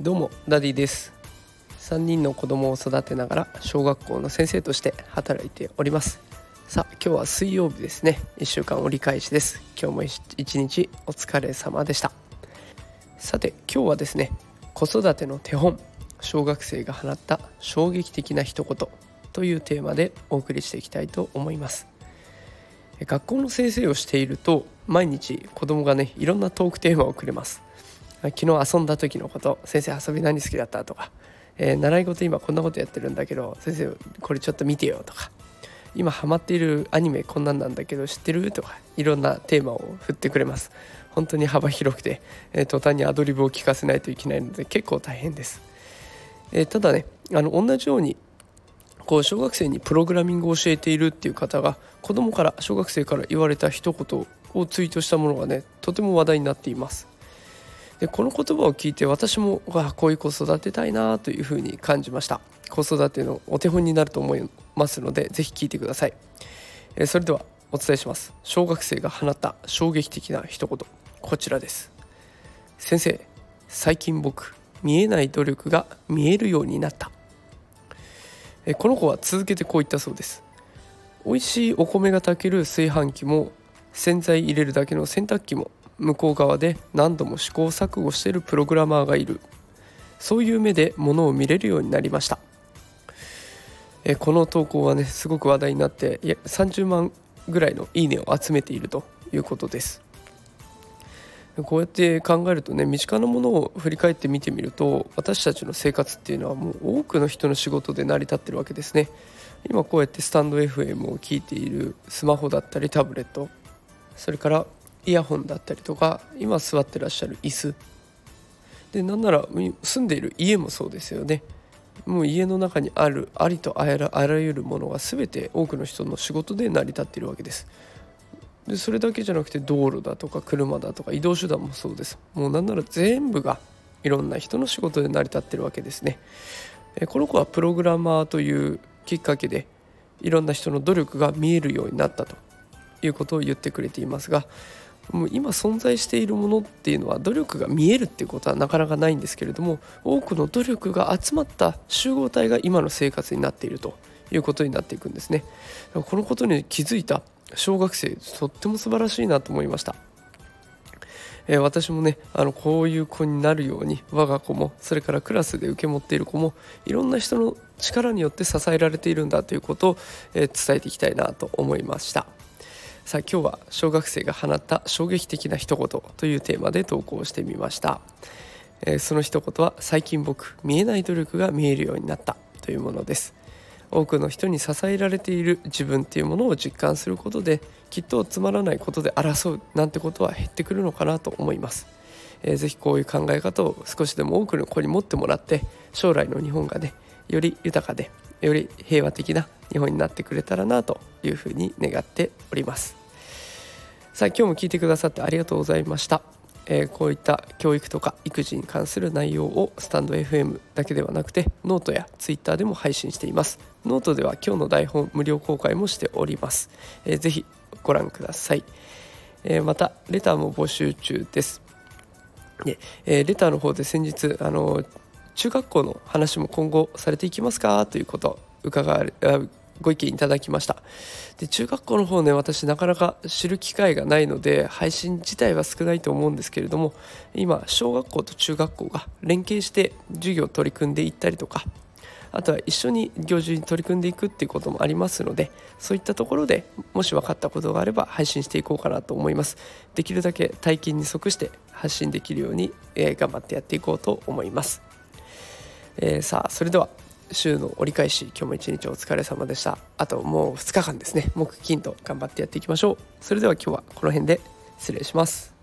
どうもダディです。3人の子供を育てながら小学校の先生として働いております。さあ今日は水曜日ですね。1週間折り返しです。今日も一日お疲れ様でした。さて今日はですね子育ての手本小学生が放った衝撃的な一言というテーマでお送りしていきたいと思います。学校の先生をしていると毎日子供がねいろんなトークテーマをくれます。昨日遊んだ時のこと先生遊び何好きだったとか、えー、習い事今こんなことやってるんだけど先生これちょっと見てよとか。今ハマっているアニメこんなんなんだけど知ってるとかいろんなテーマを振ってくれます。本当に幅広くて、えー、途端にアドリブを聞かせないといけないので結構大変です、えー、ただねあの同じようにこう小学生にプログラミングを教えているっていう方が子供から小学生から言われた一言をツイートしたものがねとても話題になっています。でこの言葉を聞いて私もわこういう子育てたいなというふうに感じました。子育てのお手本になると思いますのでぜひ聞いてください、えそれではお伝えします。小学生が放った衝撃的な一言。こちらです。先生最近僕見えない努力が見えるようになった。この子は続けてこう言ったそうです。美味しいお米が炊ける炊飯器も洗剤入れるだけの洗濯機も向こう側で何度も試行錯誤しているプログラマーがいる。そういう目でものを見れるようになりました。えこの投稿はねすごく話題になっていや30万ぐらいのいいねを集めているということです。こうやって考えるとね身近なものを振り返って見てみると私たちの生活っていうのはもう多くの人の仕事で成り立ってるわけですね。今こうやってスタンド FM を聞いているスマホだったりタブレットそれからイヤホンだったりとか今座ってらっしゃる椅子。でなんなら住んでいる家もそうですよね。もう家の中にあるありとあらゆるものが全て多くの人の仕事で成り立っているわけです。でそれだけじゃなくて道路だとか車だとか移動手段もそうです。もうなんなら全部がいろんな人の仕事で成り立ってるわけですね。この子はプログラマーというきっかけでいろんな人の努力が見えるようになったと。いうことを言ってくれていますがもう今存在しているものっていうのは努力が見えるっていうことはなかなかないんですけれども多くの努力が集まった集合体が今の生活になっているということになっていくんですね。このことに気づいた小学生とっても素晴らしいなと思いました、えー、私もねあのこういう子になるように我が子もそれからクラスで受け持っている子もいろんな人の力によって支えられているんだということを、えー、伝えていきたいなと思いました。さあ今日は小学生が放った衝撃的な一言というテーマで投稿してみました、えー、その一言は最近僕見えない努力が見えるようになったというものです。多くの人に支えられている自分っていうものを実感することできっとつまらないことで争うなんてことは減ってくるのかなと思います、えー、ぜひこういう考え方を少しでも多くの子に持ってもらって将来の日本がねより豊かでより平和的な日本になってくれたらなというふうに願っております。さあ今日も聞いてくださってありがとうございました。えー、こういった教育とか育児に関する内容をスタンド FM だけではなくてノートやツイッターでも配信しています。ノートでは今日の台本無料公開もしております、えー、ぜひご覧ください、えー、またレターも募集中です。で、えレターの方で先日あの中学校の話も今後されていきますか？ということ伺われご意見いただきました。で中学校の方ね私なかなか知る機会がないので配信自体は少ないと思うんですけれども今小学校と中学校が連携して授業を取り組んでいったりとかあとは一緒に行事に取り組んでいくっていうこともありますのでそういったところでもし分かったことがあれば配信していこうかなと思います。できるだけ体験に即して発信できるように、えー、頑張ってやっていこうと思います、えー、さあそれでは週の折り返し今日も一日お疲れ様でした。あともう2日間ですね。木金と頑張ってやっていきましょう。それでは今日はこの辺で失礼します。